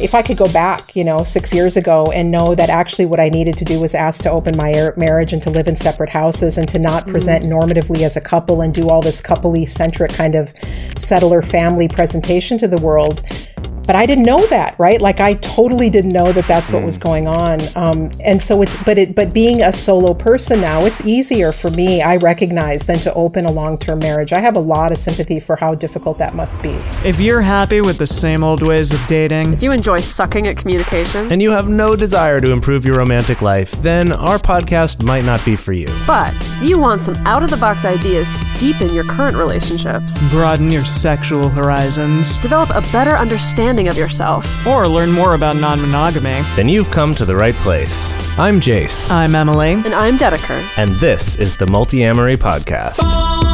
if I could go back, you know, six years ago and know that actually what I needed to do was ask to open my marriage and to live in separate houses and to not mm. present normatively as a couple and do all this coupley centric kind of settler family presentation to the world but I didn't know that, right? Like I totally didn't know that that's what was going on. Um, and so it's, but it, but being a solo person now, it's easier for me. I recognize than to open a long-term marriage. I have a lot of sympathy for how difficult that must be. If you're happy with the same old ways of dating, If you enjoy sucking at communication, and you have no desire to improve your romantic life, then our podcast might not be for you. but if you want some out of the box ideas to deepen your current relationships, broaden your sexual horizons, develop a better understanding of yourself, or learn more about non monogamy, Then you've come to the right place. I'm Jase, I'm Emily. and I'm Dedeker. and this is the Multiamory Podcast.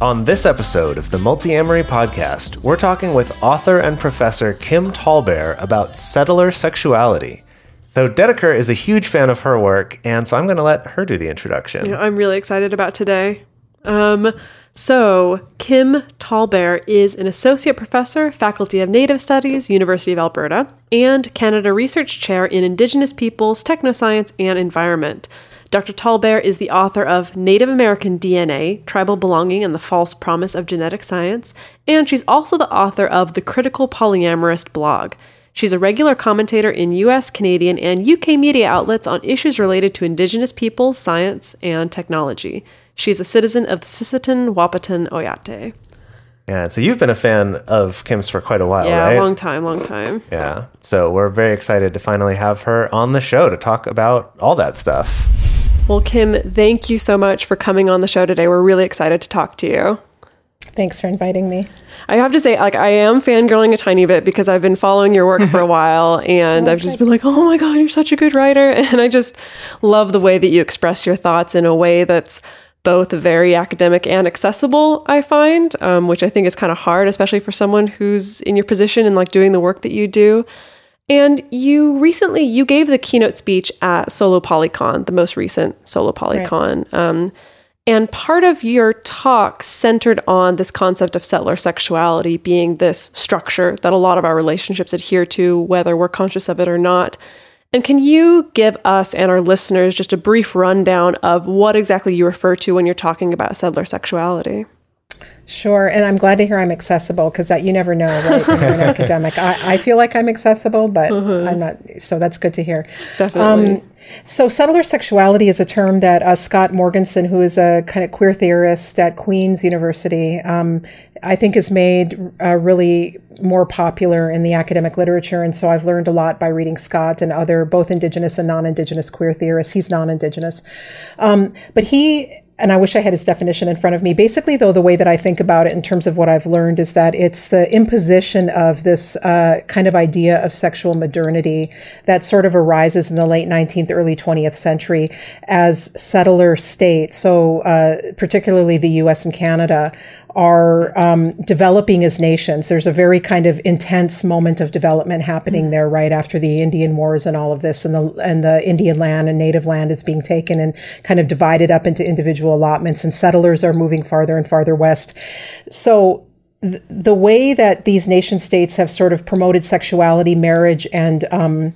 On this episode of the Multiamory Podcast, we're talking with author and professor Kim Tallbear about settler sexuality. So Dedeker is a huge fan of her work, and so I'm going to let her do the introduction. Yeah, I'm really excited about today. Um, so, Kim Tallbear is an associate professor, faculty of Native Studies, University of Alberta, and Canada Research Chair in Indigenous Peoples, Technoscience, and Environment. Dr. Tallbear is the author of Native American DNA, Tribal Belonging and the False Promise of Genetic Science, and she's also the author of the Critical Polyamorist blog. She's a regular commentator in US, Canadian, and UK media outlets on issues related to Indigenous peoples, science, and technology. She's a citizen of the Sisseton Wahpeton Oyate. Yeah, so you've been a fan of Kim's for quite a while, right? Yeah, right? long time, long time. Yeah. So we're very excited to finally have her on the show to talk about all that stuff. Well, Kim, thank you so much for coming on the show today. We're really excited to talk to you. Thanks for inviting me. I have to say, like, I am fangirling a tiny bit because I've been following your work for a while and I've just been like, oh my God, you're such a good writer. And I just love the way that you express your thoughts in a way that's both very academic and accessible, I find, um, which I think is kind of hard, especially for someone who's in your position and like doing the work that you do. And you recently you gave the keynote speech at Solo Polycon, the most recent Solo Polycon. Um, and part of your talk centered on this concept of settler sexuality being this structure that a lot of our relationships adhere to, whether we're conscious of it or not. And can you give us and our listeners just a brief rundown of what exactly you refer to when you're talking about settler sexuality? Sure, and I'm glad to hear I'm accessible because that you never know, right? When you're an academic, I, I feel like I'm accessible, but mm-hmm. I'm not. So that's good to hear. Definitely. Um, So, settler sexuality is a term that uh, Scott Morgensen, who is a kind of queer theorist at Queen's University, um, I think has made uh, really more popular in the academic literature. And so I've learned a lot by reading Scott and other both Indigenous and non Indigenous queer theorists. He's non Indigenous. Um, but he and I wish I had his definition in front of me. Basically, though, the way that I think about it in terms of what I've learned is that it's the imposition of this uh, kind of idea of sexual modernity that sort of arises in the late 19th, early 20th century as settler states. So, uh, particularly the US and Canada are um, developing as nations. There's a very kind of intense moment of development happening there right after the Indian Wars and all of this, and the and the Indian land and native land is being taken and kind of divided up into individual allotments, and settlers are moving farther and farther west. So th- the way that these nation states have sort of promoted sexuality, marriage, and um,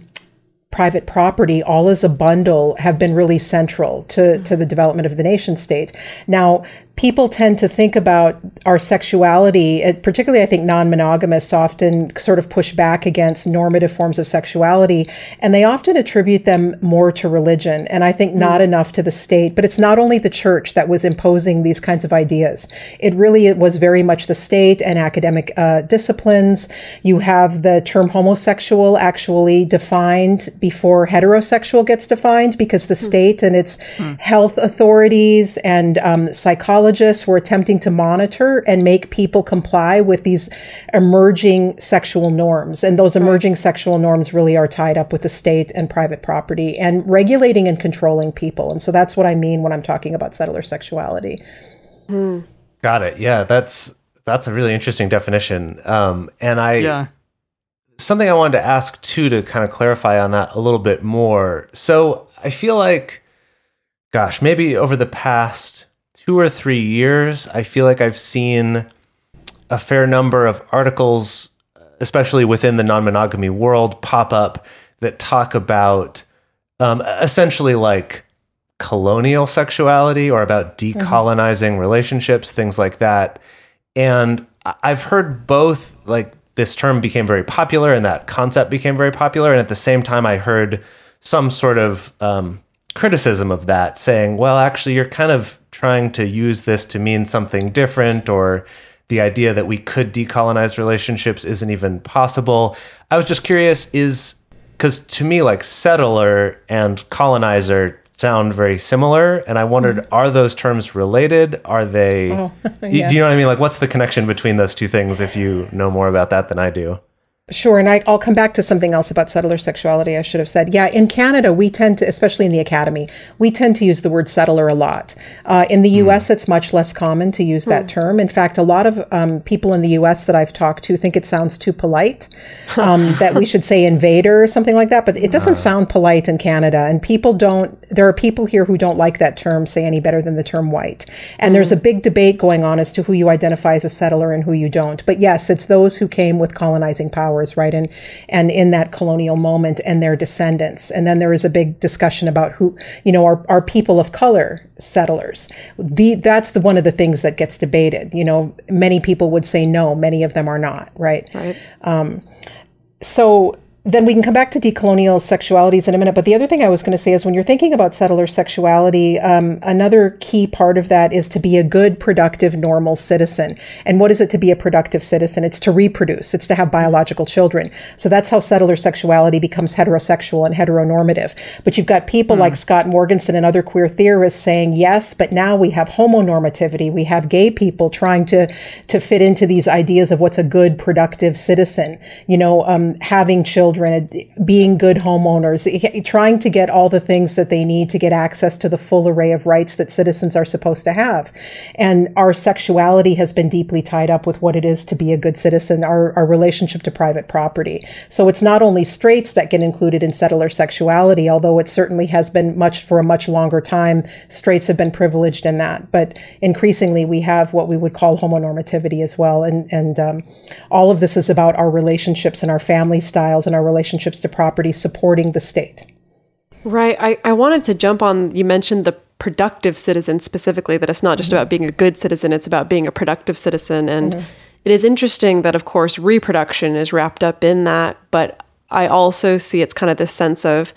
private property all as a bundle have been really central to, to the development of the nation state. Now, people tend to think about our sexuality, particularly I think non monogamists often sort of push back against normative forms of sexuality, and they often attribute them more to religion, and I think not enough to the state. But it's not only the church that was imposing these kinds of ideas, it really it was very much the state and academic uh, disciplines. You have the term homosexual actually defined before heterosexual gets defined because the state and its health authorities and um, psychologists were attempting to monitor and make people comply with these emerging sexual norms. And those emerging sexual norms really are tied up with the state and private property and regulating and controlling people. And so that's what I mean when I'm talking about settler sexuality. Got it. Yeah, that's that's a really interesting definition. Um, and I Yeah. Something I wanted to ask too to kind of clarify on that a little bit more. So I feel like, gosh, maybe over the past two or three years, I feel like I've seen a fair number of articles, especially within the non monogamy world, pop up that talk about um, essentially like colonial sexuality or about decolonizing relationships, things like that. And I've heard both, like, this term became very popular and that concept became very popular. And at the same time, I heard some sort of um, criticism of that, saying, well, actually, you're kind of trying to use this to mean something different, or the idea that we could decolonize relationships isn't even possible. I was just curious, is because to me, like settler and colonizer sound very similar, and I wondered, mm. are those terms related? Are they? Oh, yeah. Do you know what I mean? Like, what's the connection between those two things? If you know more about that than I do. Sure, and I, I'll come back to something else about settler sexuality. I should have said, yeah. In Canada, we tend to, especially in the academy, we tend to use the word settler a lot. Uh, in the U.S., it's much less common to use that term. In fact, a lot of um, people in the U.S. that I've talked to think it sounds too polite um, that we should say invader or something like that. But it doesn't sound polite in Canada, and people don't. There are people here who don't like that term say any better than the term white. And there's a big debate going on as to who you identify as a settler and who you don't. But yes, it's those who came with colonizing right? And and in that colonial moment and their descendants. And then there is a big discussion about who, you know, are, are people of color settlers. The that's the one of the things that gets debated. You know, many people would say no, many of them are not, right? Right. Um, so then we can come back to decolonial sexualities in a minute. But the other thing I was going to say is when you're thinking about settler sexuality, um, another key part of that is to be a good, productive, normal citizen. And what is it to be a productive citizen? It's to reproduce, it's to have biological children. So that's how settler sexuality becomes heterosexual and heteronormative. But you've got people like Scott Morgensen and other queer theorists saying, yes, but now we have homonormativity. We have gay people trying to, to fit into these ideas of what's a good, productive citizen. You know, um, having children, uh, being good homeowners, trying to get all the things that they need to get access to the full array of rights that citizens are supposed to have. And our sexuality has been deeply tied up with what it is to be a good citizen, our, our relationship to private property. So it's not only straights that get included in settler sexuality, although it certainly has been much for a much longer time. Straights have been privileged in that, but increasingly we have what we would call homonormativity as well. And, and um, all of this is about our relationships and our family styles and our relationships to property supporting the state. Right. I, I wanted to jump on, you mentioned the productive citizen specifically, that it's not just about being a good citizen, it's about being a productive citizen. And mm-hmm. it is interesting that, of course, reproduction is wrapped up in that. But I also see it's kind of this sense of,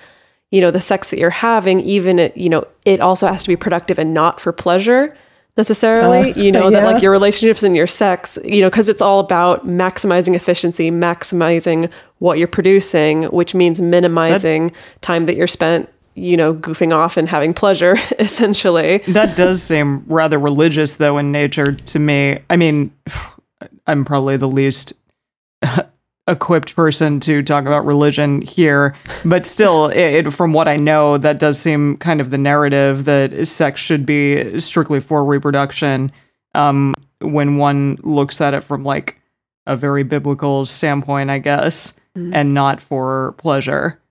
you know, the sex that you're having, even, it, you know, it also has to be productive and not for pleasure necessarily. Uh, you know, that like your relationships and your sex, you know, because it's all about maximizing efficiency, maximizing what you're producing, which means minimizing time that you're spent, you know, goofing off and having pleasure, essentially. That does seem rather religious, though, in nature to me. I mean, I'm probably the least equipped person to talk about religion here, but still, it, from what I know, that does seem kind of the narrative that sex should be strictly for reproduction. Um, when one looks at it from like a very biblical standpoint, I guess, and not for pleasure.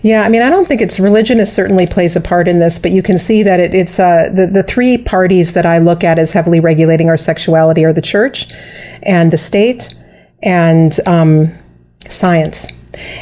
Yeah, I mean, I don't think it's religion is certainly plays a part in this, but you can see that it, it's uh, the the three parties that I look at as heavily regulating our sexuality are the church, and the state, and um, science.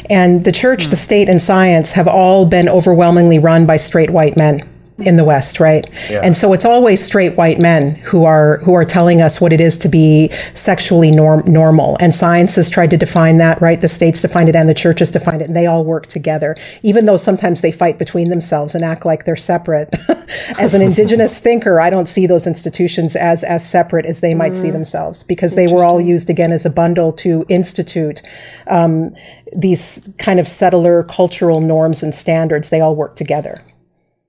And the church, the state, and science have all been overwhelmingly run by straight white men in the West, right? And so it's always straight white men who are who are telling us what it is to be sexually norm, normal. And science has tried to define that, right? The states defined it and the churches defined it, and they all work together, even though sometimes they fight between themselves and act like they're separate. as an indigenous thinker, I don't see those institutions as as separate as they might see themselves because they were all used again as a bundle to institute um, these kind of settler cultural norms and standards. They all work together.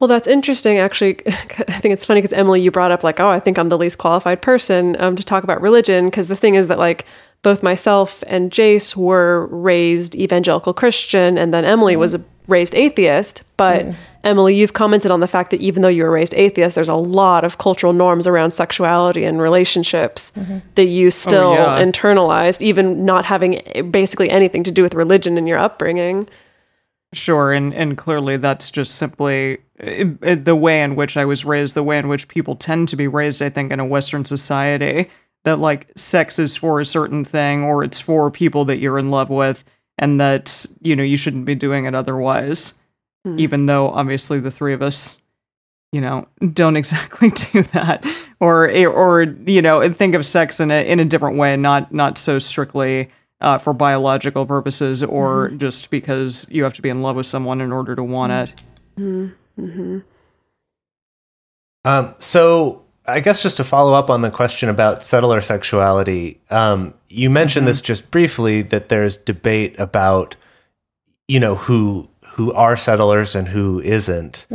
Well, that's interesting, actually. I think it's funny because Emily, you brought up like, oh, I think I'm the least qualified person um, to talk about religion. Because the thing is that like both myself and Jase were raised evangelical Christian, and then Emily was a mm. raised atheist, but mm. Emily, you've commented on the fact that even though you were raised atheist, there's a lot of cultural norms around sexuality and relationships mm-hmm. that you oh, still yeah. internalized, even not having eh, basically anything to do with religion in your upbringing. Sure, and and clearly that's just simply uh, uh, the way in which I was raised, the way in which people tend to be raised. I think in a Western society, that like sex is for a certain thing, or it's for people that you're in love with, and that you know you shouldn't be doing it otherwise. Even though obviously the three of us, you know, don't exactly do that, or or you know think of sex in a in a different way, not not so strictly uh, for biological purposes or just because you have to be in love with someone in order to want it. Hmm. Um, so I guess just to follow up on the question about settler sexuality, um, you mentioned this just briefly that there's debate about, you know, who who are settlers and who isn't.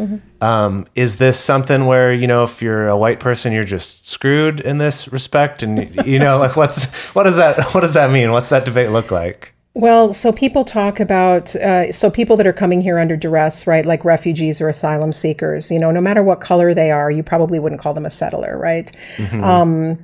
Um, is this something where you know if you're a white person you're just screwed in this respect, and you know like what's what does that what does that mean? What's that debate look like? Well, so people talk about, uh, so people that are coming here under duress, right, like refugees or asylum seekers, you know, no matter what color they are, you probably wouldn't call them a settler, right? Um,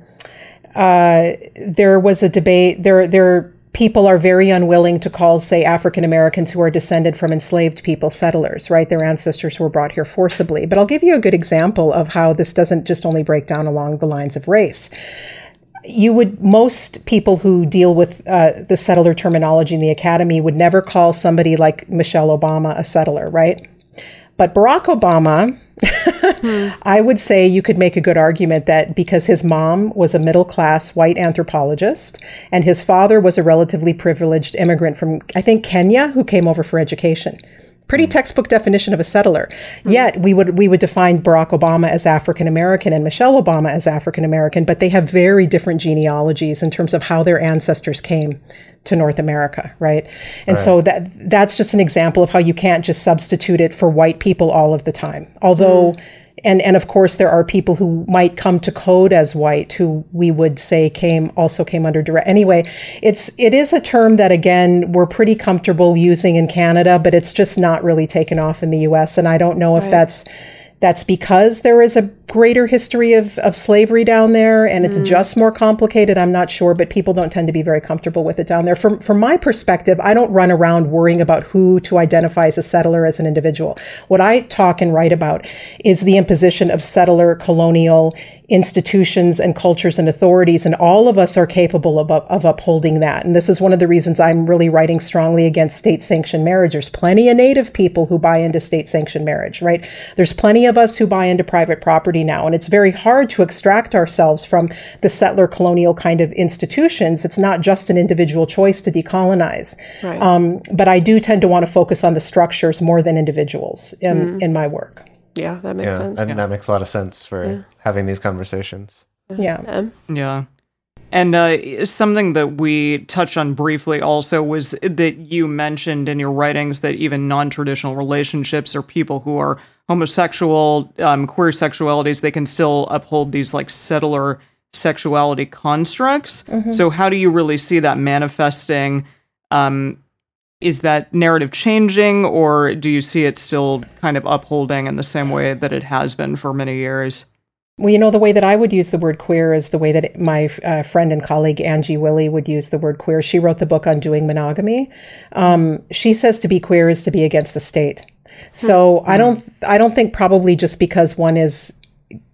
uh, there was a debate, there, there, people are very unwilling to call, say, African Americans who are descended from enslaved people settlers, right? Their ancestors were brought here forcibly. But I'll give you a good example of how this doesn't just only break down along the lines of race you would most people who deal with uh, the settler terminology in the academy would never call somebody like Michelle Obama a settler, right? But Barack Obama, I would say you could make a good argument that because his mom was a middle class white anthropologist and his father was a relatively privileged immigrant from, I think, Kenya who came over for education. Pretty textbook definition of a settler. Yet we would we would define Barack Obama as African American and Michelle Obama as African American, but they have very different genealogies in terms of how their ancestors came to North America, right? And so that that's just an example of how you can't just substitute it for white people all of the time. Although hmm. And and of course there are people who might come to code as white who we would say came also came under direct. Anyway it's it is a term that again we're pretty comfortable using in Canada but it's just not really taken off in the US and I don't know if that's that's because there is a greater history of, of slavery down there and it's mm. just more complicated. I'm not sure, but people don't tend to be very comfortable with it down there. From, from my perspective, I don't run around worrying about who to identify as a settler as an individual. What I talk and write about is the imposition of settler colonial institutions and cultures and authorities, and all of us are capable of, of upholding that. And this is one of the reasons I'm really writing strongly against state sanctioned marriage. There's plenty of Native people who buy into state sanctioned marriage, right? There's plenty of us who buy into private property now, and it's very hard to extract ourselves from the settler colonial kind of institutions. It's not just an individual choice to decolonize. Right. Um, but I do tend to want to focus on the structures more than individuals in, in my work. Yeah, that makes Yeah, sense. and that makes a lot of sense for having these conversations. Yeah. Em? Yeah. And uh, something that we touched on briefly also was that you mentioned in your writings that even non traditional relationships or people who are homosexual, um, queer sexualities, they can still uphold these like settler sexuality constructs. So, how do you really see that manifesting? Um, is that narrative changing, or do you see it still kind of upholding in the same way that it has been for many years? Well, you know, the way that I would use the word queer is the way that my uh, friend and colleague Angie Willey would use the word queer. She wrote the book Undoing Monogamy. Um, she says to be queer is to be against the state. So I don't, I don't think probably just because one is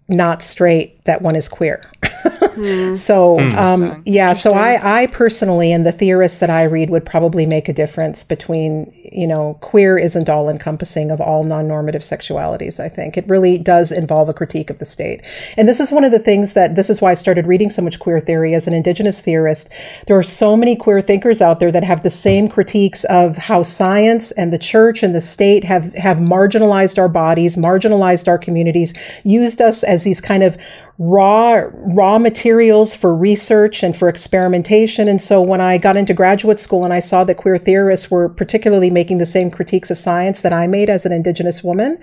not straight that one is queer. so um, yeah, so I, I personally and the theorists that I read would probably make a difference between you know queer isn't all encompassing of all non-normative sexualities. I think it really does involve a critique of the state, and this is one of the things that this is why I've started reading so much queer theory as an Indigenous theorist. There are so many queer thinkers out there that have the same critiques of how science and the church and the state have have marginalized our bodies, marginalized our communities, used us as these kind of raw raw materials for research and for experimentation and so when i got into graduate school and i saw that queer theorists were particularly making the same critiques of science that I made as an Indigenous woman,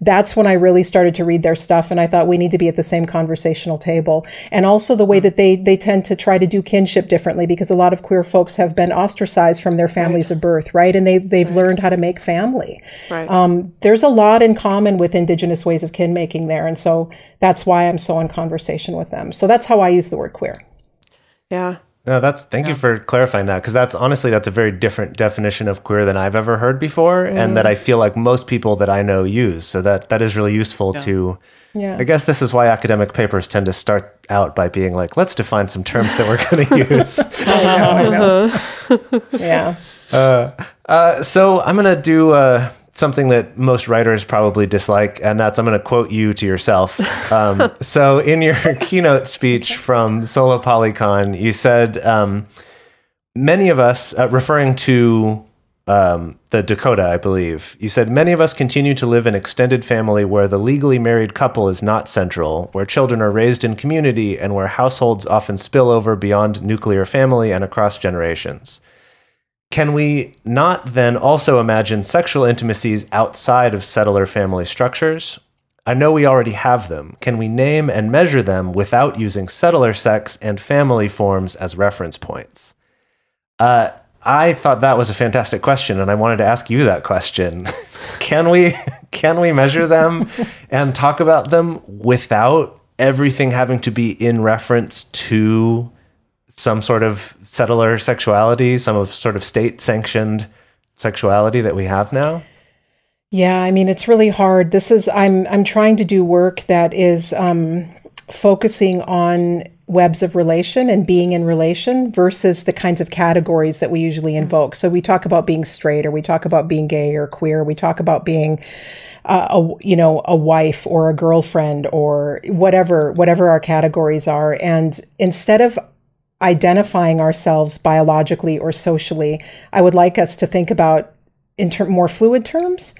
that's when I really started to read their stuff. And I thought we need to be at the same conversational table. And also the way that they, they tend to try to do kinship differently because a lot of queer folks have been ostracized from their families of birth, right? And they, they've learned how to make family. Right. Um, there's a lot in common with Indigenous ways of kin making there. And so that's why I'm so in conversation with them. So that's how I use the word queer. yeah. No, that's thank you for clarifying that because that's honestly that's a very different definition of queer than I've ever heard before, and that I feel like most people that I know use. So that that is really useful to. Yeah. I guess this is why academic papers tend to start out by being like, let's define some terms that we're going to use. Yeah. Uh, so I'm going to do uh, something that most writers probably dislike, and that's I'm going to quote you to yourself. Um, so in your keynote speech from Solo Polycon, you said um, many of us, uh, referring to um, the Dakota, I believe, you said many of us continue to live in extended family where the legally married couple is not central, where children are raised in community, and where households often spill over beyond nuclear family and across generations. Can we not then also imagine sexual intimacies outside of settler family structures? I know we already have them. Can we name and measure them without using settler sex and family forms as reference points? Uh, I thought that was a fantastic question, and I wanted to ask you that question. can we can we measure them and talk about them without everything having to be in reference to some sort of settler sexuality, some of sort of state sanctioned sexuality that we have now? Yeah, I mean it's really hard. This is I'm I'm trying to do work that is um, focusing on webs of relation and being in relation versus the kinds of categories that we usually invoke. So we talk about being straight, or we talk about being gay or queer. We talk about being uh, a you know a wife or a girlfriend or whatever whatever our categories are. And instead of identifying ourselves biologically or socially, I would like us to think about in more fluid terms.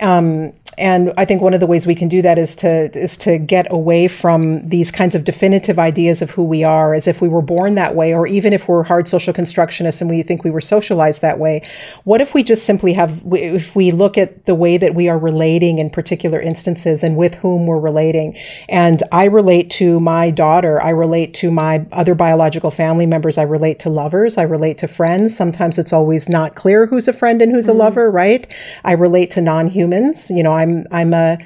Um, and I think one of the ways we can do that is to is to get away from these kinds of definitive ideas of who we are, as if we were born that way, or even if we're hard social constructionists and we think we were socialized that way. What if we just simply have, if we look at the way that we are relating in particular instances and with whom we're relating, and I relate to my daughter, I relate to my other biological family members, I relate to lovers, I relate to friends. Sometimes it's always not clear who's a friend and who's a mm-hmm. lover, right? I relate to non-humans. You know, I'm I'm a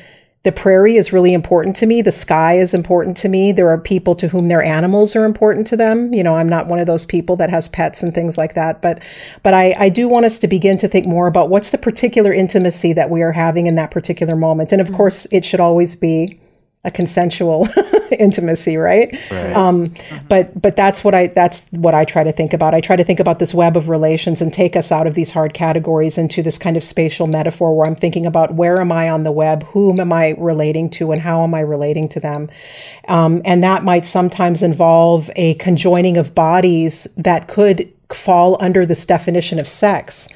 the prairie is really important to me. The sky is important to me. There are people to whom their animals are important to them. You know, I'm not one of those people that has pets and things like that. But but I, I do want us to begin to think more about what's the particular intimacy that we are having in that particular moment. And of mm-hmm. course, it should always be a consensual intimacy, right? Um, but but that's what I that's what I try to think about. I try to think about this web of relations and take us out of these hard categories into this kind of spatial metaphor where I'm thinking about where am I on the web, whom am I relating to, and how am I relating to them, um, and that might sometimes involve a conjoining of bodies that could fall under this definition of sex.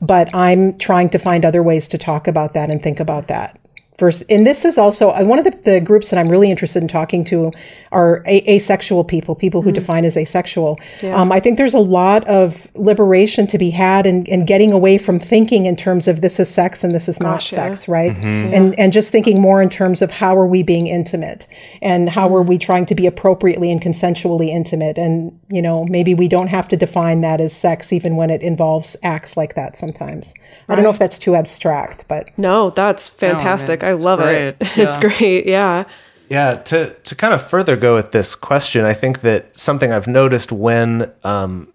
But I'm trying to find other ways to talk about that and think about that versus and this is also uh, one of the, the groups that i'm really interested in talking to are a- asexual people people who define as asexual. Um, i think there's a lot of liberation to be had in, in getting away from thinking in terms of this is sex and this is not Gosh, yeah. sex right? And and just thinking more in terms of how are we being intimate and how are we trying to be appropriately and consensually intimate. And you know maybe we don't have to define that as sex even when it involves acts like that sometimes. I don't know if that's too abstract but No, that's fantastic. I it's love great. it. It's great. Yeah. Yeah, to to kind of further go with this question, I think that something I've noticed when um,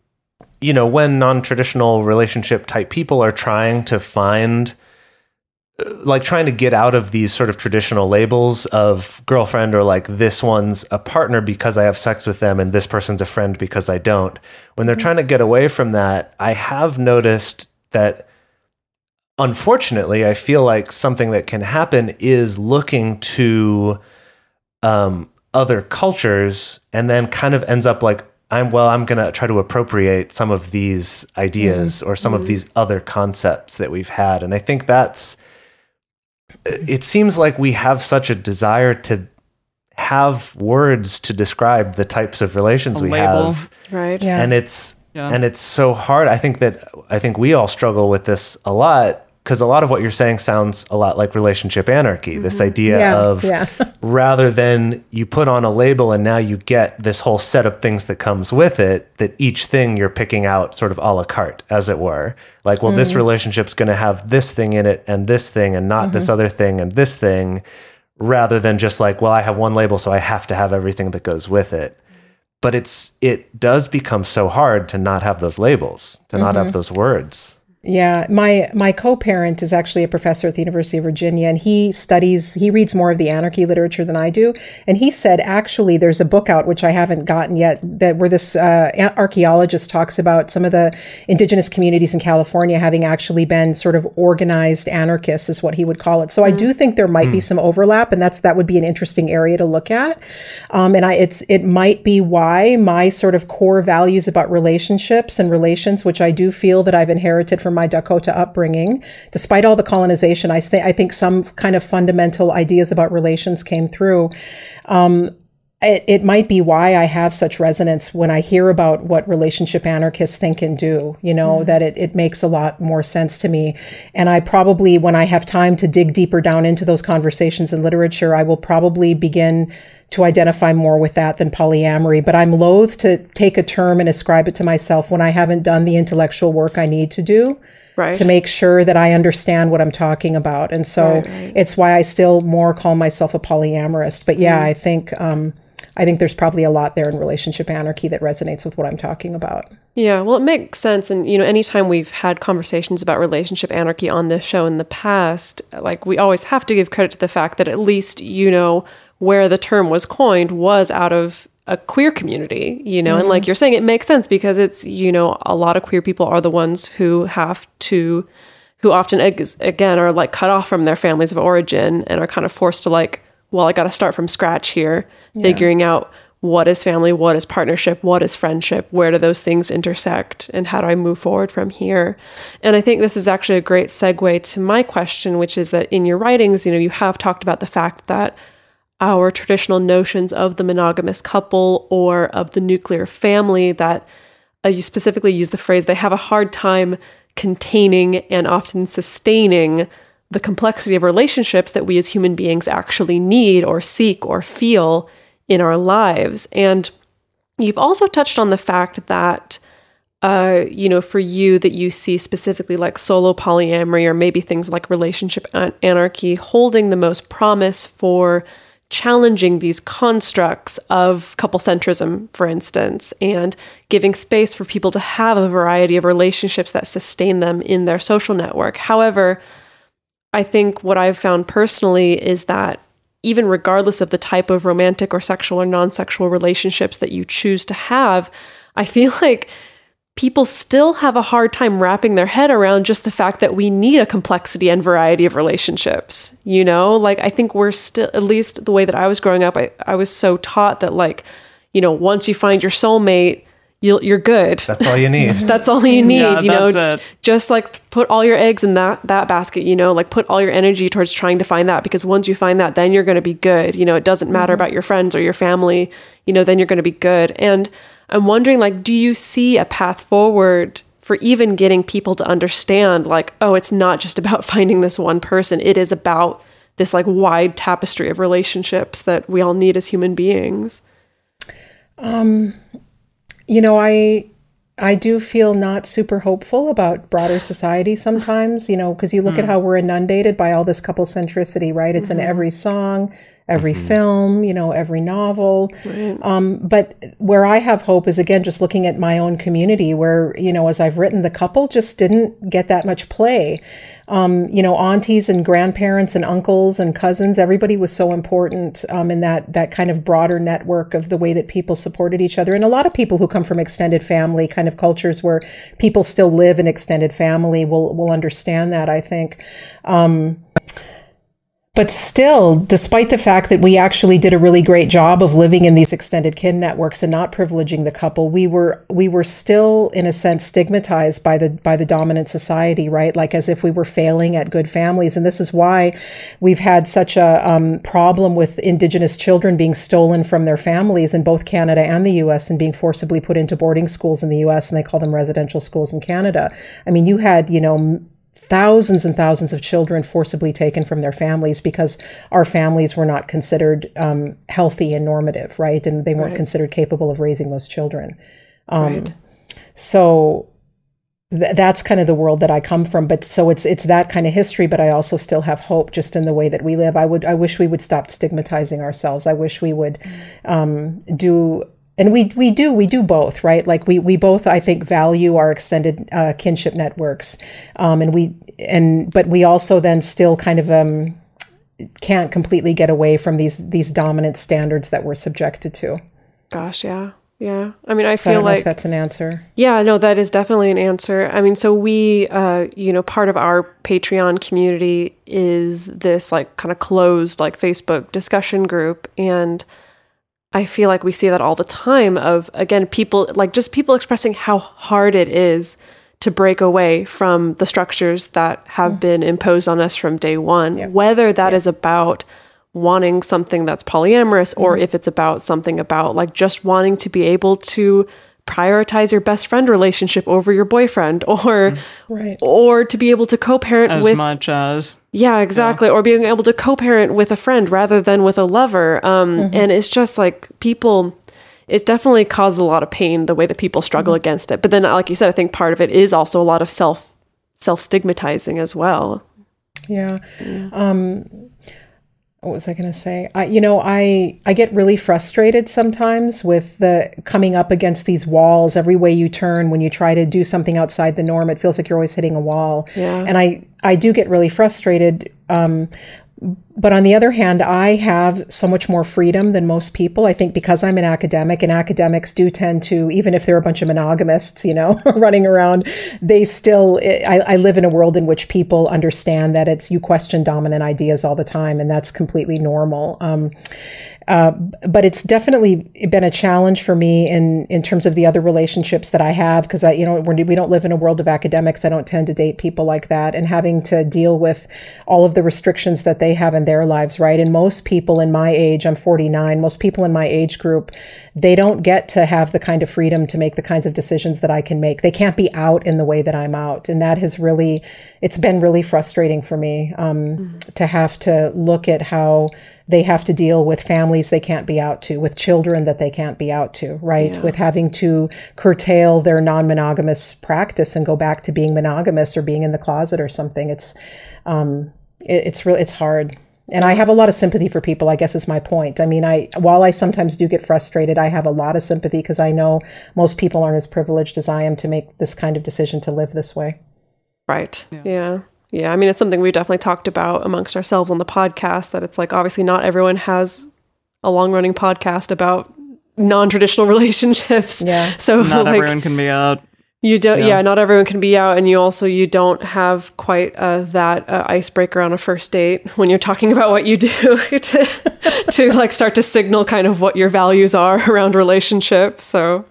you know, when non-traditional relationship type people are trying to find uh, like trying to get out of these sort of traditional labels of girlfriend or like this one's a partner because I have sex with them and this person's a friend because I don't. When they're trying to get away from that, I have noticed that unfortunately, I feel like something that can happen is looking to um, other cultures and then kind of ends up like, I'm well, I'm going to try to appropriate some of these ideas mm-hmm. or some of mm-hmm. these other concepts that we've had. And I think that's, uh, it seems like we have such a desire to have words to describe the types of relations A we label. have Right. Yeah. and it's Yeah. And it's so hard. I think that I think we all struggle with this a lot because a lot of what you're saying sounds a lot like relationship anarchy. This mm-hmm. idea Yeah, of yeah. rather than you put on a label and now you get this whole set of things that comes with it, that each thing you're picking out sort of a la carte, as it were. Like, well, this mm-hmm. relationship's going to have this thing in it and this thing and not this mm-hmm. other thing and this thing, rather than just like, well, I have one label, so I have to have everything that goes with it. But it's it does become so hard to not have those labels, to not have those words. Yeah, my my co-parent is actually a professor at the University of Virginia, and he studies he reads more of the anarchy literature than I do. And he said actually there's a book out which I haven't gotten yet that where this uh, archaeologist talks about some of the indigenous communities in California having actually been sort of organized anarchists is what he would call it. So I do think there might be some overlap, and that's that would be an interesting area to look at. Um, and I it's it might be why my sort of core values about relationships and relations, which I do feel that I've inherited from my Dakota upbringing, despite all the colonization, I think I think some kind of fundamental ideas about relations came through. Um, it, it might be why I have such resonance when I hear about what relationship anarchists think and do, you know, that it, it makes a lot more sense to me. And I probably, when I have time to dig deeper down into those conversations in literature, I will probably begin to identify more with that than polyamory. But I'm loath to take a term and ascribe it to myself when I haven't done the intellectual work I need to do Right. to make sure that I understand what I'm talking about. And so it's why I still more call myself a polyamorist. But yeah, I think um, I think there's probably a lot there in relationship anarchy that resonates with what I'm talking about. Yeah, well, it makes sense. And, you know, anytime we've had conversations about relationship anarchy on this show in the past, like we always have to give credit to the fact that at least, you know, where the term was coined was out of a queer community, you know, and like mm-hmm. you're saying, it makes sense because it's, you know, a lot of queer people are the ones who have to, who often, ex- again, are like cut off from their families of origin and are kind of forced to like, well, I got to start from scratch here, figuring out what is family, what is partnership, what is friendship, where do those things intersect, and how do I move forward from here? And I think this is actually a great segue to my question, which is that in your writings, you know, you have talked about the fact that our traditional notions of the monogamous couple or of the nuclear family that uh, you specifically use the phrase they have a hard time containing and often sustaining the complexity of relationships that we as human beings actually need or seek or feel in our lives. And you've also touched on the fact that uh, you know, for you that you see specifically like solo polyamory or maybe things like relationship an- anarchy holding the most promise for challenging these constructs of couple centrism, for instance, and giving space for people to have a variety of relationships that sustain them in their social network. However, I think what I've found personally is that even regardless of the type of romantic or sexual or non sexual relationships that you choose to have, I feel like people still have a hard time wrapping their head around just the fact that we need a complexity and variety of relationships. You know, like I think we're still, at least the way that I was growing up, I, I was so taught that, like, you know, once you find your soulmate, you'll, you're good. That's all you need. That's all you need, Yeah, you know. that's it. Just like put all your eggs in that that basket, you know, like put all your energy towards trying to find that because once you find that, then you're going to be good. You know, it doesn't matter mm-hmm. about your friends or your family, you know, then you're going to be good. And I'm wondering like do you see a path forward for even getting people to understand like, oh, it's not just about finding this one person. It is about this like wide tapestry of relationships that we all need as human beings. Um, You know, I I do feel not super hopeful about broader society sometimes, you know, because you look at hmm. how we're inundated by all this couple centricity, right? It's in mm-hmm. every song, every film, you know, every novel. Um, but where I have hope is again just looking at my own community, where you know, as I've written, the couple just didn't get that much play. Um, you know, aunties and grandparents and uncles and cousins, everybody was so important um, in that that kind of broader network of the way that people supported each other. And a lot of people who come from extended family kind of cultures where people still live in extended family will will understand that. I think. Um, but still, despite the fact that we actually did a really great job of living in these extended kin networks and not privileging the couple, we were we were still in a sense stigmatized by the by the dominant society, right? Like as if we were failing at good families, and this is why we've had such a um, problem with Indigenous children being stolen from their families in both Canada and the U.S. and being forcibly put into boarding schools in the U.S. and they call them residential schools in Canada. I mean, you had you know thousands and thousands of children forcibly taken from their families because our families were not considered um, healthy and normative, right? And they weren't Right. considered capable of raising those children. right. So th- that's kind of the world that I come from. But so it's it's that kind of history. But I also still have hope just in the way that we live. I would I wish we would stop stigmatizing ourselves. I wish we would um, do. And we we do we do both right like we we both I think value our extended uh, kinship networks um, and we and but we also then still kind of um, can't completely get away from these these dominant standards that we're subjected to. Gosh, yeah. Yeah. I mean, I So I feel if like that's an answer. Yeah, no, that is definitely an answer. I mean, so we, uh, you know, part of our Patreon community is this like kind of closed like Facebook discussion group. And I feel like we see that all the time of, again, people like just people expressing how hard it is to break away from the structures that have been imposed on us from day one, whether that is about wanting something that's polyamorous or mm-hmm. if it's about something about like just wanting to be able to prioritize your best friend relationship over your boyfriend or Right. or to be able to co-parent as with much as yeah exactly or being able to co-parent with a friend rather than with a lover um Mm-hmm. and it's just like people it definitely causes a lot of pain the way that people struggle Mm-hmm. against it but then like you said i think part of it is also a lot of self self stigmatizing as well Yeah. Um, what was I going to say? I, you know, I I get really frustrated sometimes with the coming up against these walls. Every way you turn, when you try to do something outside the norm, it feels like you're always hitting a wall. Yeah. And I I do get really frustrated. Um, but on the other hand, I have so much more freedom than most people. I think because I'm an academic, and academics do tend to, even if they're a bunch of monogamists, you know, running around, they still. I, I live in a world in which people understand that it's you question dominant ideas all the time, and that's completely normal. Um, uh, but it's definitely been a challenge for me in in terms of the other relationships that I have because I you know we're, we don't live in a world of academics. I don't tend to date people like that, and having to deal with all of the restrictions that they have in their lives, right? And most people in my age, I'm 49. Most people in my age group, they don't get to have the kind of freedom to make the kinds of decisions that I can make. They can't be out in the way that I'm out, and that has really it's been really frustrating for me um, to have to look at how they have to deal with families they can't be out to, with children that they can't be out to, right? With having to curtail their non monogamous practice and go back to being monogamous or being in the closet or something. It's, um, it, it's really, it's hard. And I have a lot of sympathy for people, I guess is my point. I mean, I, while I sometimes do get frustrated, I have a lot of sympathy because I know most people aren't as privileged as I am to make this kind of decision to live this way. Right. Yeah. yeah. I mean, it's something we've definitely talked about amongst ourselves on the podcast that it's like obviously not everyone has a long running podcast about non traditional relationships. Yeah. So not like everyone can be out. you don't, yeah. not everyone can be out, and you also you don't have quite uh, that uh, icebreaker on a first date when you're talking about what you do to to like start to signal kind of what your values are around relationships. So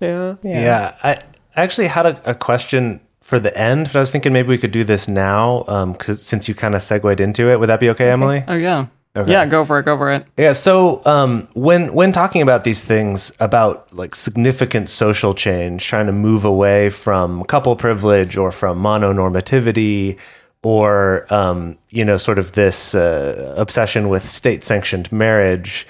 yeah. Yeah. I actually had a, a question for the end, but I was thinking maybe we could do this now, um, 'cause since you kind of segued into it. Would that be okay, Emily? Oh yeah. Okay. Yeah, go for it, go for it. Yeah. So um, when when talking about these things about like significant social change, trying to move away from couple privilege or from mononormativity, or um, you know, sort of this uh, obsession with state sanctioned marriage,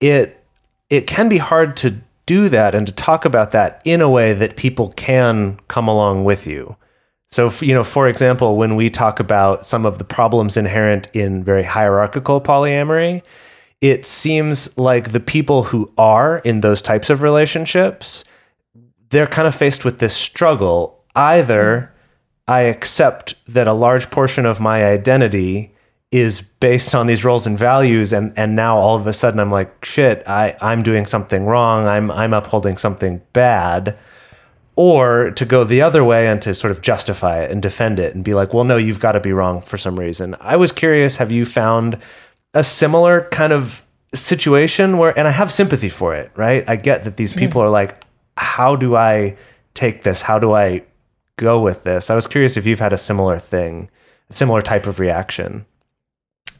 it it can be hard to do that and to talk about that in a way that people can come along with you. So, you know, for example, when we talk about some of the problems inherent in very hierarchical polyamory, it seems like the people who are in those types of relationships, they're kind of faced with this struggle. Either I accept that a large portion of my identity is based on these roles and values and and now all of a sudden I'm like shit I I'm doing something wrong I'm I'm upholding something bad or to go the other way and to sort of justify it and defend it and be like, well, no, you've got to be wrong for some reason. I was curious, have you found a similar kind of situation where, and I have sympathy for it, right? I get that these people are like, how do I take this? How do I go with this? I was curious if you've had a similar thing, a similar type of reaction.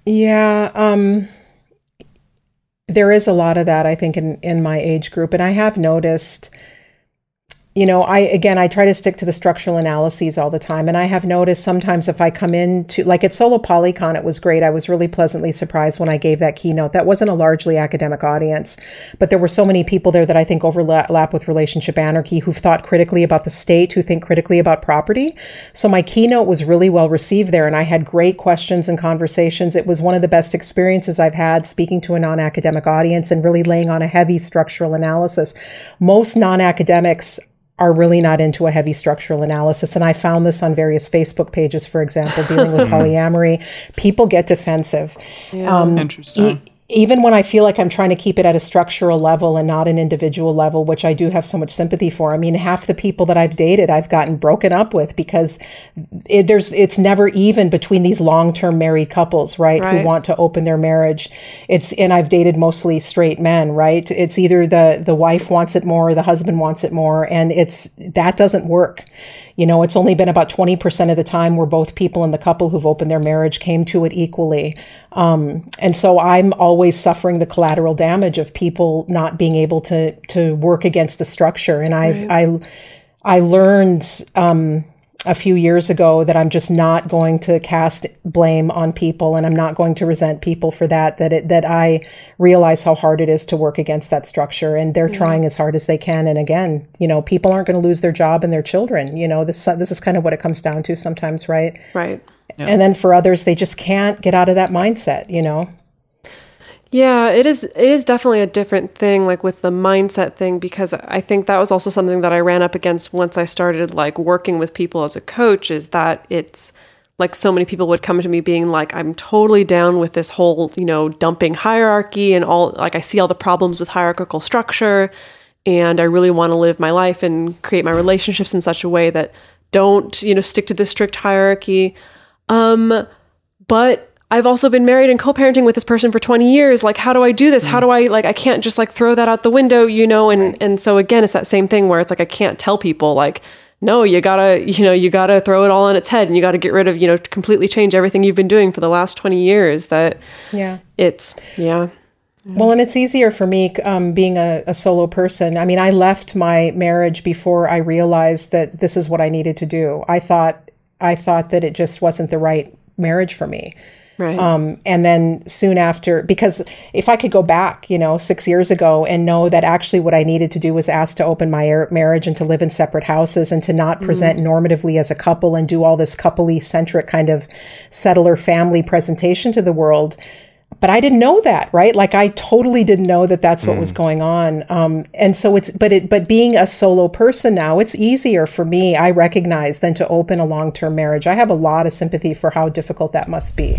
Yeah, um, there is a lot of that, I think, in, in my age group. And I have noticed, you know, I, again, I try to stick to the structural analyses all the time. And I have noticed sometimes if I come into, like at Solo Polycon, it was great. I was really pleasantly surprised when I gave that keynote. That wasn't a largely academic audience, but there were so many people there that I think overlap with relationship anarchy who've thought critically about the state, who think critically about property. So my keynote was really well received there. And I had great questions and conversations. It was one of the best experiences I've had speaking to a non academic audience and really laying on a heavy structural analysis. Most non academics are really not into a heavy structural analysis. And I found this on various Facebook pages, for example, dealing with polyamory. People get defensive. Um, Interesting. e- even when I feel like I'm trying to keep it at a structural level and not an individual level, which I do have so much sympathy for. I mean, half the people that I've dated, I've gotten broken up with because it, there's it's never even between these long-term married couples, right, Who want to open their marriage. It's and I've dated mostly straight men, right? It's either the the wife wants it more, or the husband wants it more, and it's that doesn't work. You know, it's only been about 20% of the time where both people in the couple who've opened their marriage came to it equally. Um, and so I'm always suffering the collateral damage of people not being able to to work against the structure. And I've I I learned um, a few years ago that I'm just not going to cast blame on people, and I'm not going to resent people for that. That it that I realize how hard it is to work against that structure, and they're mm-hmm. trying as hard as they can. And again, you know, people aren't going to lose their job and their children. You know, this this is kind of what it comes down to sometimes, right? Right. And then for others, they just can't get out of that mindset. You know. Yeah, it is it is definitely a different thing like with the mindset thing because I think that was also something that I ran up against once I started like working with people as a coach is that it's like so many people would come to me being like I'm totally down with this whole, you know, dumping hierarchy and all like I see all the problems with hierarchical structure and I really want to live my life and create my relationships in such a way that don't, you know, stick to this strict hierarchy. Um but I've also been married and co-parenting with this person for 20 years. Like, how do I do this? How do I like? I can't just like throw that out the window, you know. And and so again, it's that same thing where it's like I can't tell people like, no, you gotta, you know, you gotta throw it all on its head, and you gotta get rid of, you know, completely change everything you've been doing for the last 20 years. That Yeah. it's yeah, Well, and it's easier for me um, being a, a solo person. I mean, I left my marriage before I realized that this is what I needed to do. I thought I thought that it just wasn't the right marriage for me. Right. Um, and then soon after, because if I could go back, you know, six years ago and know that actually what I needed to do was ask to open my ar- marriage and to live in separate houses and to not present normatively as a couple and do all this coupley centric kind of settler family presentation to the world. But I didn't know that, right? Like I totally didn't know that that's what was going on. Um, and so it's, but it, but being a solo person now, it's easier for me, I recognize, than to open a long term marriage. I have a lot of sympathy for how difficult that must be.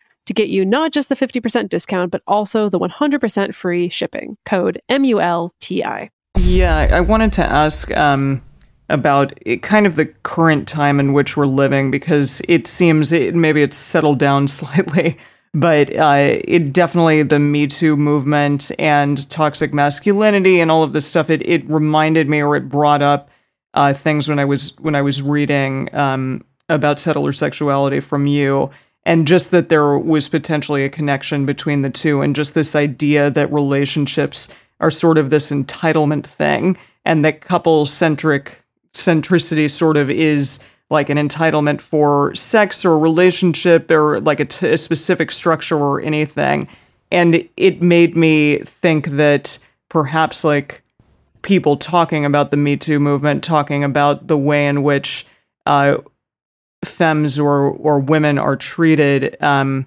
to get you not just the 50% discount, but also the 100% free shipping. Code M U L T I. Yeah, I wanted to ask um, about it, kind of the current time in which we're living because it seems it, maybe it's settled down slightly, but uh, it definitely the Me Too movement and toxic masculinity and all of this stuff. It it reminded me or it brought up uh, things when I was when I was reading um, about settler sexuality from you. And just that there was potentially a connection between the two, and just this idea that relationships are sort of this entitlement thing, and that couple centric centricity sort of is like an entitlement for sex or relationship or like a, t- a specific structure or anything. And it made me think that perhaps like people talking about the Me Too movement, talking about the way in which uh, femmes or or women are treated, um,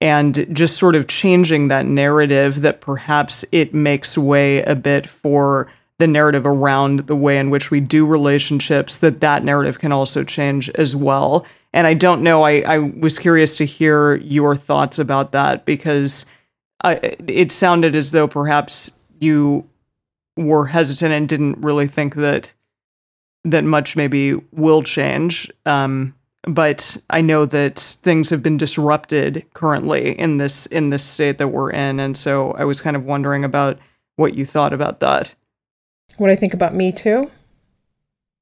and just sort of changing that narrative that perhaps it makes way a bit for the narrative around the way in which we do relationships that that narrative can also change as well. And i don't know i, I was curious to hear your thoughts about that because uh, it sounded as though perhaps you were hesitant and didn't really think that that much maybe will change. Um, but i know that things have been disrupted currently in this in this state that we're in. And so i was kind of wondering about what you thought about that. What I think about Me Too?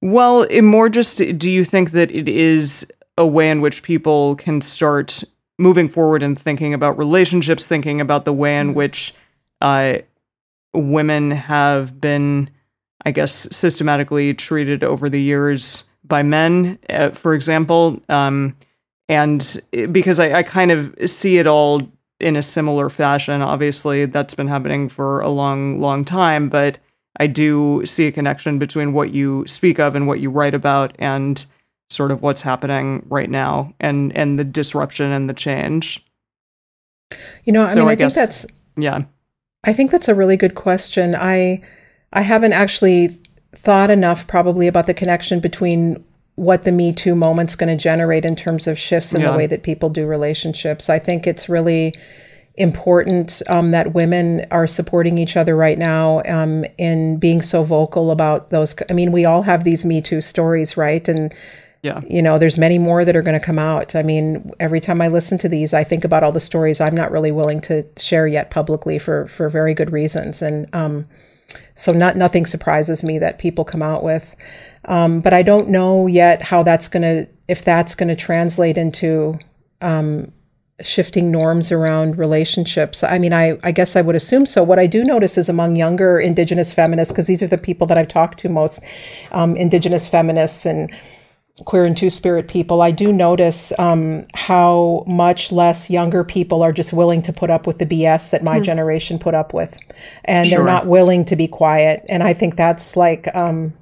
Well, more just do you think that it is a way in which people can start moving forward and thinking about relationships, thinking about the way in which uh, women have been, I guess, systematically treated over the years by men, uh, for example. Um, and because I, I kind of see it all in a similar fashion. Obviously, that's been happening for a long, long time, but I do see a connection between what you speak of and what you write about and sort of what's happening right now and and the disruption and the change. You know, I So mean, I I, think that's Yeah. I think that's a really good question. I I haven't actually thought enough probably about the connection between what the Me Too moment's going to generate in terms of shifts in Yeah. the way that people do relationships. I think it's really important um, that women are supporting each other right now um, in being so vocal about those. I mean, we all have these Me Too stories, right? And Yeah. you know there's many more that are going to come out i mean every time i listen to these i think about all the stories i'm not really willing to share yet publicly for for very good reasons and um so not nothing surprises me that people come out with. Um but i don't know yet how that's going to if that's going to translate into um shifting norms around relationships. I mean i i guess i would assume so. What i do notice is among younger indigenous feminists because these are the people that i've talked to most um, indigenous feminists and queer and two spirit people, I do notice um, how much less younger people are just willing to put up with the BS that my generation put up with. And Sure. they're not willing to be quiet. And I think that's like um,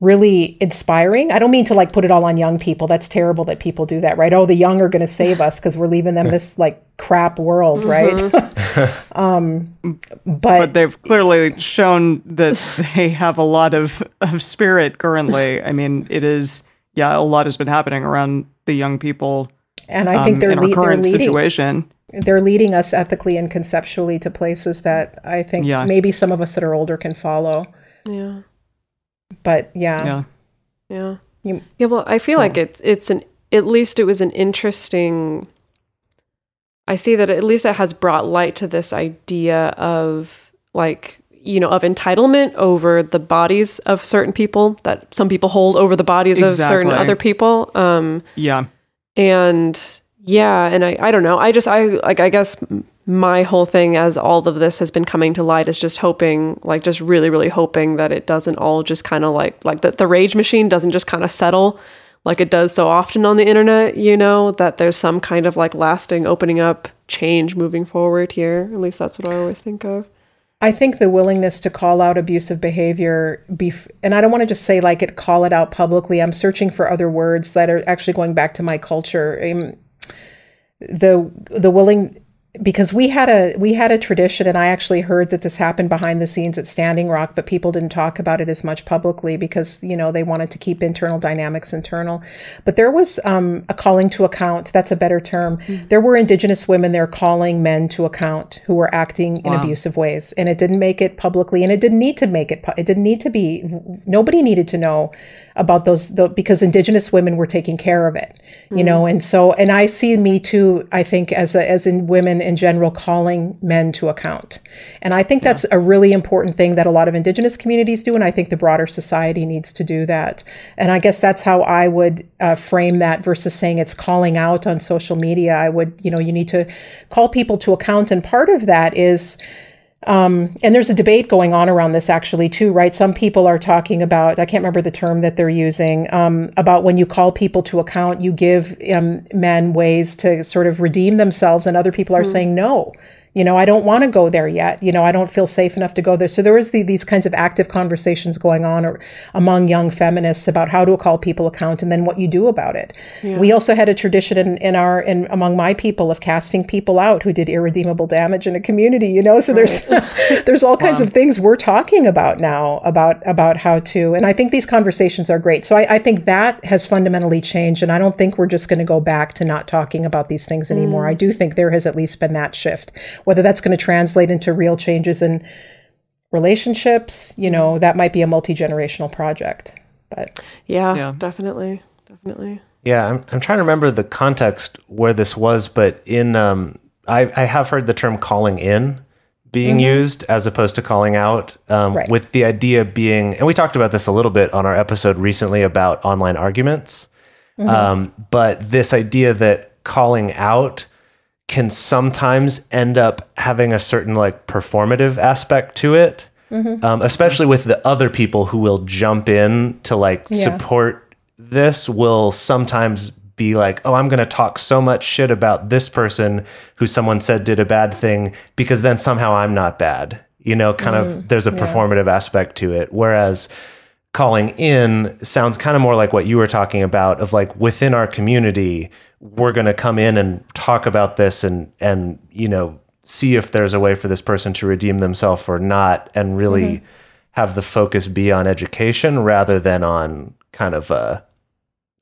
really inspiring. I don't mean to like put it all on young people. That's terrible that people do that, right? Oh, the young are going to save us because we're leaving them this like crap world, right? um, But they've clearly shown that they have a lot of, of spirit currently. I mean, it is, yeah, a lot has been happening around the young people and I think um, they're, in our lead, they're current leading. situation. they're leading us ethically and conceptually to places that I think Yeah. maybe some of us that are older can follow. Yeah. But yeah, Yeah. Yeah. You- yeah, well, I feel like it's it's an at least it was an interesting I see that at least it has brought light to this idea of like you know of entitlement over the bodies of certain people that some people hold over the bodies of certain other people. Um Yeah. and yeah and I I don't know. I just I like I guess my whole thing as all of this has been coming to light is just hoping like just really really hoping that it doesn't all just kind of like like that the rage machine doesn't just kind of settle like it does so often on the internet you know that there's some kind of like lasting opening up change moving forward here. At least that's what I always think of I think the willingness to call out abusive behavior, bef- and I don't want to just say like it, call it out publicly. I'm searching for other words that are actually going back to my culture. Um, the the willing because we had a we had a tradition and I actually heard that this happened behind the scenes at Standing Rock but people didn't talk about it as much publicly because you know they wanted to keep internal dynamics internal. But there was um, a calling to account. That's a better term. There were indigenous women there calling men to account who were acting in abusive ways. And it didn't make it publicly and it didn't need to make it pu- it didn't need to be nobody needed to know about those the, because indigenous women were taking care of it you know? And so and i see me too i think as a, as in women in general calling men to account. And i think that's a really important thing that a lot of indigenous communities do and i think the broader society needs to do that. And i guess that's how i would uh, frame that versus saying it's calling out on social media. I would you know you need to call people to account and part of that is and there's a debate going on around this actually too right? Some people are talking about i can't remember the term that they're using um, about when you call people to account you give um, men ways to sort of redeem themselves and other people are saying no you know i don't want to go there yet. You know i don't feel safe enough to go there. So there is the, these kinds of active conversations going on or, among young feminists about how to call people account and then what you do about it. We also had a tradition in, in our in among my people of casting people out who did irredeemable damage in a community you know? So there's there's all kinds of things we're talking about now about about how to and i think these conversations are great. So i, I think that has fundamentally changed and i don't think we're just going to go back to not talking about these things anymore. Mm. I do think there has at least been that shift whether that's going to translate into real changes in relationships you know that might be a multi-generational project but Yeah, Yeah. definitely. Definitely. Yeah, I'm, I'm trying to remember the context where this was, but in um, I, I have heard the term calling in being used as opposed to calling out, um, Right. with the idea being, and we talked about this a little bit on our episode recently about online arguments. Um, but this idea that calling out can sometimes end up having a certain like performative aspect to it, um, especially with the other people who will jump in to like Yeah. support this will sometimes be like, oh, I'm going to talk so much shit about this person who someone said did a bad thing because then somehow I'm not bad. You know, kind of there's a performative aspect to it. Whereas calling in sounds kind of more like what you were talking about of like within our community, we're going to come in and talk about this and, and, you know, see if there's a way for this person to redeem themselves or not and really mm-hmm. have the focus be on education rather than on kind of a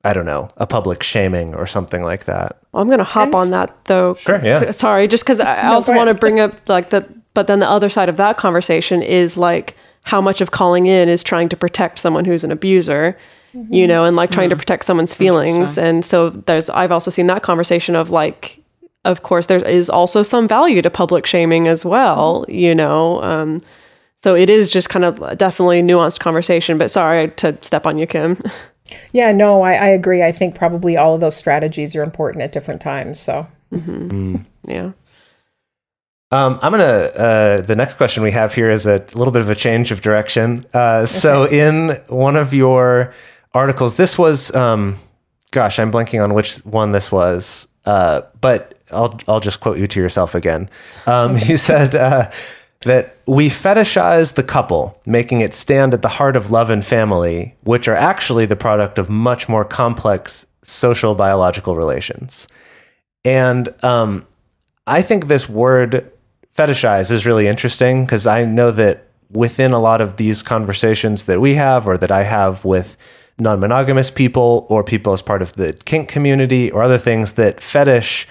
I don't know, a public shaming or something like that. Well, I'm going to hop I'm on s- that though. Sure, yeah. Sorry, just because I I also want to bring up like the, but then the other side of that conversation is like how much of calling in is trying to protect someone who's an abuser, you mm-hmm. know, and like trying to protect someone's feelings. And so there's, I've also seen that conversation of like, of course, there is also some value to public shaming as well, mm-hmm. you know. Um, so it is just kind of definitely nuanced conversation. But sorry to step on you, Kim. yeah no I, I agree i think probably all of those strategies are important at different times so mm-hmm. mm. yeah. Um, I'm gonna. Uh, the next question we have here is a little bit of a change of direction. Uh, so, in one of your articles, this was, um, gosh, I'm blanking on which one this was, uh, but I'll I'll just quote you to yourself again. Um, You said uh, that we fetishize the couple, making it stand at the heart of love and family, which are actually the product of much more complex social biological relations. And um, I think this word fetishize is really interesting because I know that within a lot of these conversations that we have or that I have with non monogamous people or people as part of the kink community or other things, that fetish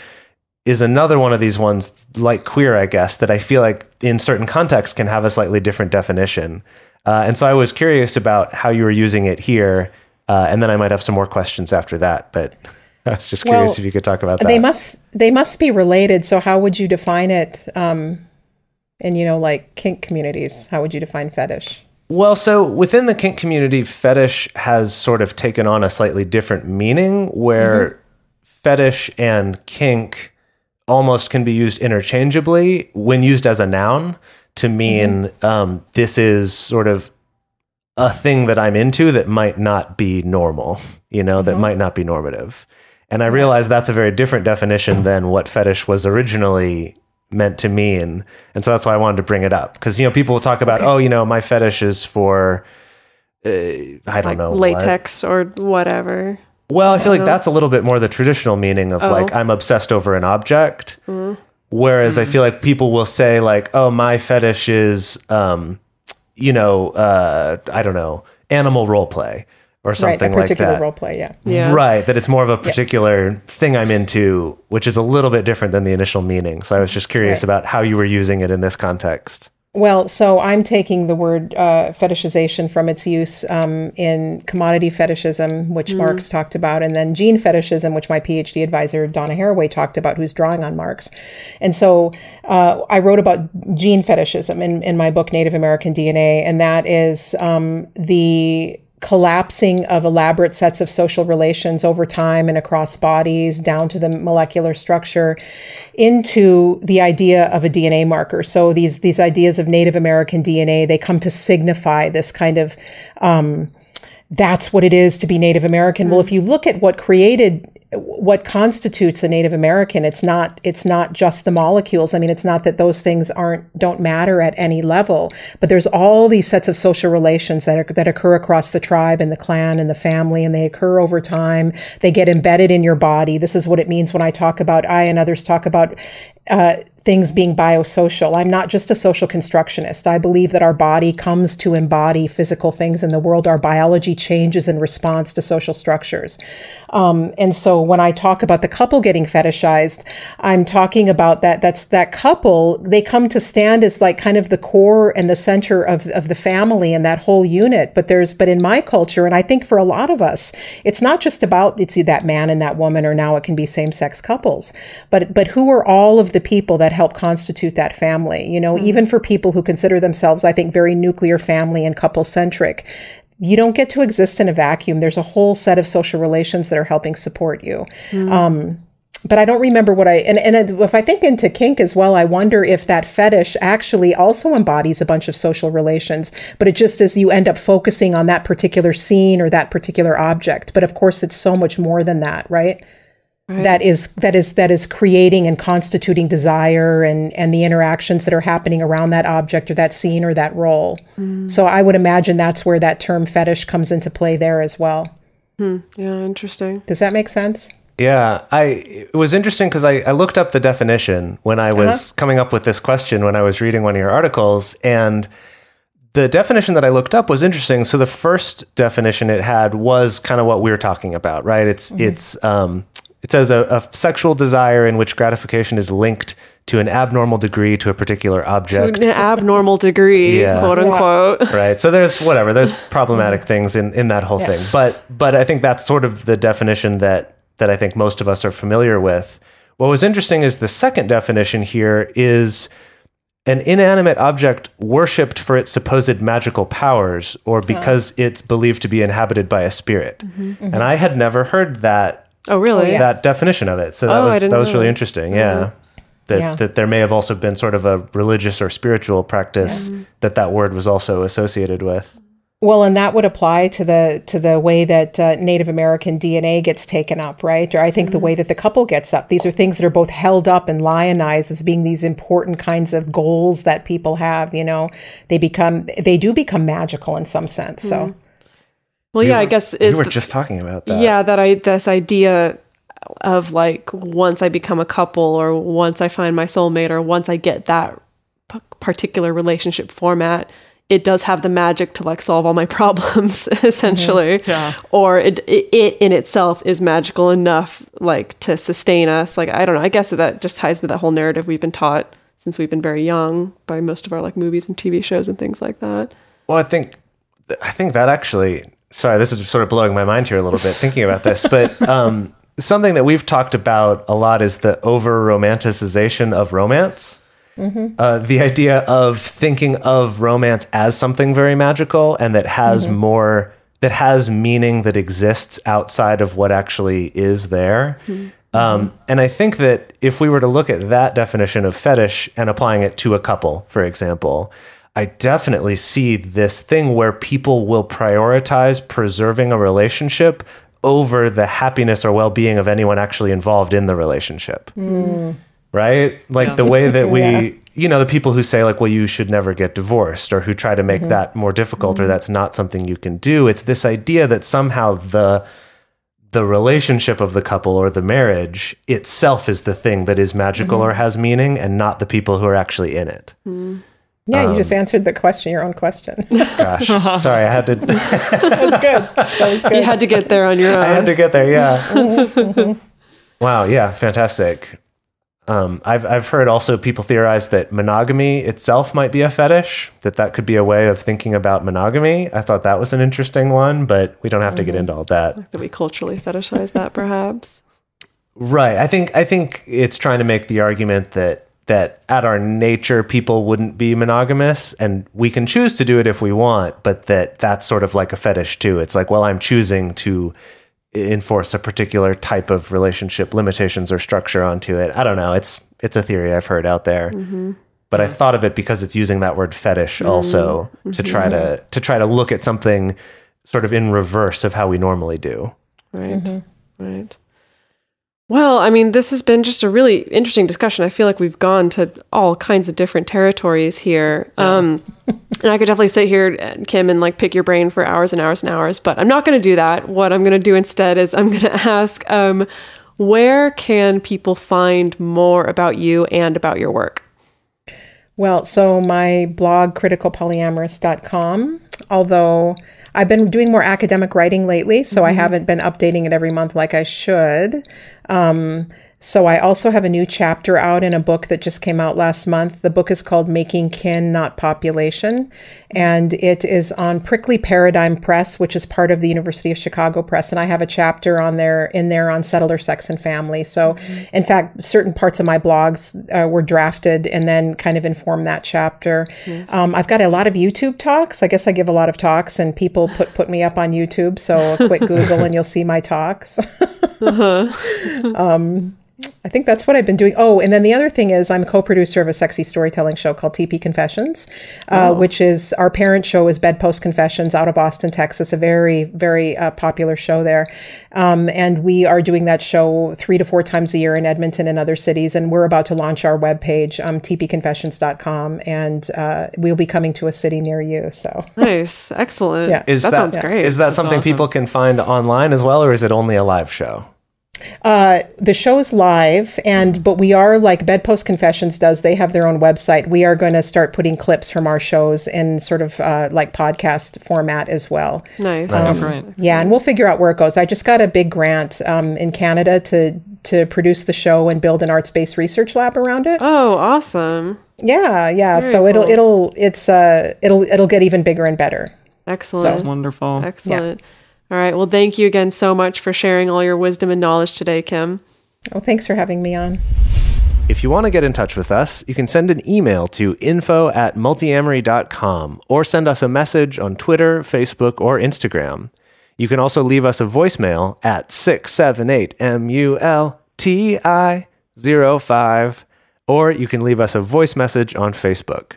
is another one of these ones, like queer, I guess, that I feel like in certain contexts can have a slightly different definition. Uh, and so I was curious about how you were using it here. Uh, and then I might have some more questions after that. But I was just curious Well, if you could talk about that. they must they must be related so how would you define it um in you know like kink communities? How would you define fetish? Well, so within the kink community, fetish has sort of taken on a slightly different meaning where fetish and kink almost can be used interchangeably when used as a noun to mean um, this is sort of a thing that I'm into that might not be normal, you know, that might not be normative. And I realize that's a very different definition than what fetish was originally meant to mean. And so that's why I wanted to bring it up. Because, you know, people will talk about, oh, you know, my fetish is for, uh, I don't like know. what. latex or whatever. Well, I feel like that's a little bit more the traditional meaning of like Oh. I'm obsessed over an object. Whereas Mm. I feel like people will say like, "Oh, my fetish is, um, you know, uh, I don't know, animal role play or right, a something like particular that." role play. Yeah. Yeah. Right, that it's more of a particular thing I'm into, which is a little bit different than the initial meaning. So I was just curious Right. about how you were using it in this context. Well, so I'm taking the word uh, fetishization from its use um, in commodity fetishism, which Marx talked about, and then gene fetishism, which my PhD advisor Donna Haraway talked about, who's drawing on Marx. And so uh, I wrote about gene fetishism in, in my book Native American DNA, and that is um, the collapsing of elaborate sets of social relations over time and across bodies down to the molecular structure into the idea of a DNA marker. So these these ideas of Native American DNA they come to signify this kind of um, that's what it is to be Native American. Well, if you look at what created what constitutes a Native American, it's not it's not just the molecules. I mean, it's not that those things aren't don't matter at any level, but there's all these sets of social relations that are, that occur across the tribe and the clan and the family, and they occur over time. They get embedded in your body. This is what it means when I talk about I and others talk about uh, things being biosocial. I'm not just a social constructionist. I believe that our body comes to embody physical things in the world. Our biology changes in response to social structures. Um, and so when I talk about the couple getting fetishized, I'm talking about that. That's that couple. They come to stand as like kind of the core and the center of, of the family and that whole unit. But there's, but in my culture, and I think for a lot of us, it's not just about it's that man and that woman, or now it can be same sex couples. But but who are all of the people that help constitute that family? You know, even for people who consider themselves, I think, very nuclear family and couple centric you don't get to exist in a vacuum. There's a whole set of social relations that are helping support you. Um, but I don't remember what I and, and if I think into kink as well, I wonder if that fetish actually also embodies a bunch of social relations, but it just is you end up focusing on that particular scene or that particular object. But of course, it's so much more than that, right? That is that is that is creating and constituting desire and and the interactions that are happening around that object or that scene or that role. Mm. So I would imagine that's where that term fetish comes into play there as well. Hmm. Yeah, interesting. Does that make sense? Yeah, I it was interesting because I, I looked up the definition when I was uh-huh. coming up with this question when I was reading one of your articles, and the definition that I looked up was interesting. So the first definition it had was kind of what we are talking about, right? It's mm-hmm. it's um, it says a, a sexual desire in which gratification is linked to an abnormal degree to a particular object. To an abnormal degree, Yeah. quote unquote. right. So there's whatever there's problematic mm. things in in that whole thing. But but i think that's sort of the definition that that i think most of us are familiar with. What was interesting is the second definition here is an inanimate object worshipped for its supposed magical powers or because it's believed to be inhabited by a spirit. Mm-hmm. And i had never heard that Oh, really? Oh, that definition of it so that Oh, was that was know really that. interesting yeah that, Yeah. that there may have also been sort of a religious or spiritual practice that that word was also associated with. Well, and that would apply to the to the way that uh, Native American DNA gets taken up, right? Or I think the way that the couple gets up. These are things that are both held up and lionized as being these important kinds of goals that people have. You know, they become they do become magical in some sense. So Well, yeah, I guess we were just talking about that. yeah that I this idea of like once I become a couple or once I find my soulmate or once I get that p- particular relationship format, it does have the magic to like solve all my problems mm-hmm. essentially. Yeah. Or it, it it in itself is magical enough like to sustain us. Like I don't know. I guess that just ties to that whole narrative we've been taught since we've been very young by most of our like movies and TV shows and things like that. Well, I think I think that actually. Sorry, this is sort of blowing my mind here a little bit thinking about this, but um, something that we've talked about a lot is the over romanticization of romance. Uh, the idea of thinking of romance as something very magical and that has more that has meaning that exists outside of what actually is there. Um, and I think that if we were to look at that definition of fetish and applying it to a couple, for example, I definitely see this thing where people will prioritize preserving a relationship over the happiness or well being of anyone actually involved in the relationship. Mm. Right? Like Yeah. the way that we, Yeah. you know, the people who say, like, well, you should never get divorced or who try to make mm-hmm. that more difficult or mm-hmm. that's not something you can do. It's this idea that somehow the the relationship of the couple or the marriage itself is the thing that is magical mm-hmm. or has meaning and not the people who are actually in it. Mm. Yeah, you just Um, answered the question, your own question. Gosh, sorry, I had to that was good. That was good. You had to get there on your own. I had to get there, yeah. wow, yeah, fantastic. Um, I've I've heard also people theorize that monogamy itself might be a fetish. That that could be a way of thinking about monogamy. I thought that was an interesting one, but we don't have to get into all that. That we culturally fetishize that, perhaps. Right. I think I think it's trying to make the argument that that at our nature people wouldn't be monogamous and we can choose to do it if we want, but that that's sort of like a fetish too. It's like, well, I'm choosing to enforce a particular type of relationship limitations or structure onto it. I don't know. It's it's a theory I've heard out there. Mm-hmm. But I thought of it because it's using that word fetish mm-hmm. also to mm-hmm. try to to try to look at something sort of in reverse of how we normally do. Right. Right. Well, I mean, this has been just a really interesting discussion. I feel like we've gone to all kinds of different territories here. Um, and I could definitely sit here, uh, Kim, and like pick your brain for hours and hours and hours, but I'm not going to do that. What I'm going to do instead is I'm going to ask, um, where can people find more about you and about your work? Well, so my blog, criticalpolyamorist.com, although I've been doing more academic writing lately, so I haven't been updating it every month like I should. Um, so I also have a new chapter out in a book that just came out last month. The book is called Making Kin, Not Population, and it is on Prickly Paradigm Press, which is part of the University of Chicago Press. And I have a chapter on there in there on settler sex and family. So, in fact, certain parts of my blogs uh, were drafted and then kind of inform that chapter. Um, I've got a lot of YouTube talks. I guess I give a lot of talks, and people put put me up on YouTube. So a quick Google, and you'll see my talks. I think that's what I've been doing. Oh, and then the other thing is I'm a co-producer of a sexy storytelling show called Tipi Confessions, uh, which is our parent show is Bedpost Confessions out of Austin, Texas, a very, very uh, popular show there. Um, and we are doing that show three to four times a year in Edmonton and other cities. And we're about to launch our webpage, um, tipiconfessions.com, and uh, we'll be coming to a city near you. So Nice. Excellent. Yeah. Is that, that, sounds great. Is that something awesome. people can find online as well, or is it only a live show? The show's live and but we are like bedpost confessions does they have their own website we are going to start putting clips from our shows in sort of uh, like podcast format as well nice. Oh, great. yeah and we'll figure out where it goes i just got a big grant um, in canada to to produce the show and build an arts-based research lab around it Oh, awesome. yeah yeah so Very it'll it'll it's uh it'll it'll get even bigger and better Excellent. That's wonderful. Excellent. All right. Well, thank you again so much for sharing all your wisdom and knowledge today, Kim. oh thanks for having me on If you want to get in touch with us, you can send an email to info at multiamory.com or send us a message on Twitter, Facebook, or Instagram. You can also leave us a voicemail at 678 MULTI05, or you can leave us a voice message on Facebook.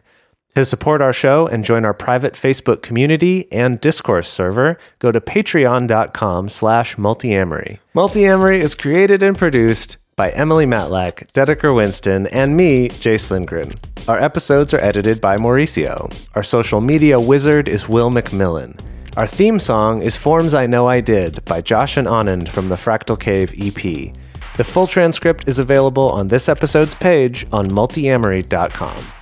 To support our show and join our private Facebook community and Discord server, go to patreon.com slash multiamory. Multiamory is created and produced by Emily Matlack, Dedeker Winston, and me, Jase Lindgren. Our episodes are edited by Mauricio. Our social media wizard is Will McMillan. Our theme song is Forms I Know I Did by Josh and Anand from the Fractal Cave EP. The full transcript is available on this episode's page on multiamory.com.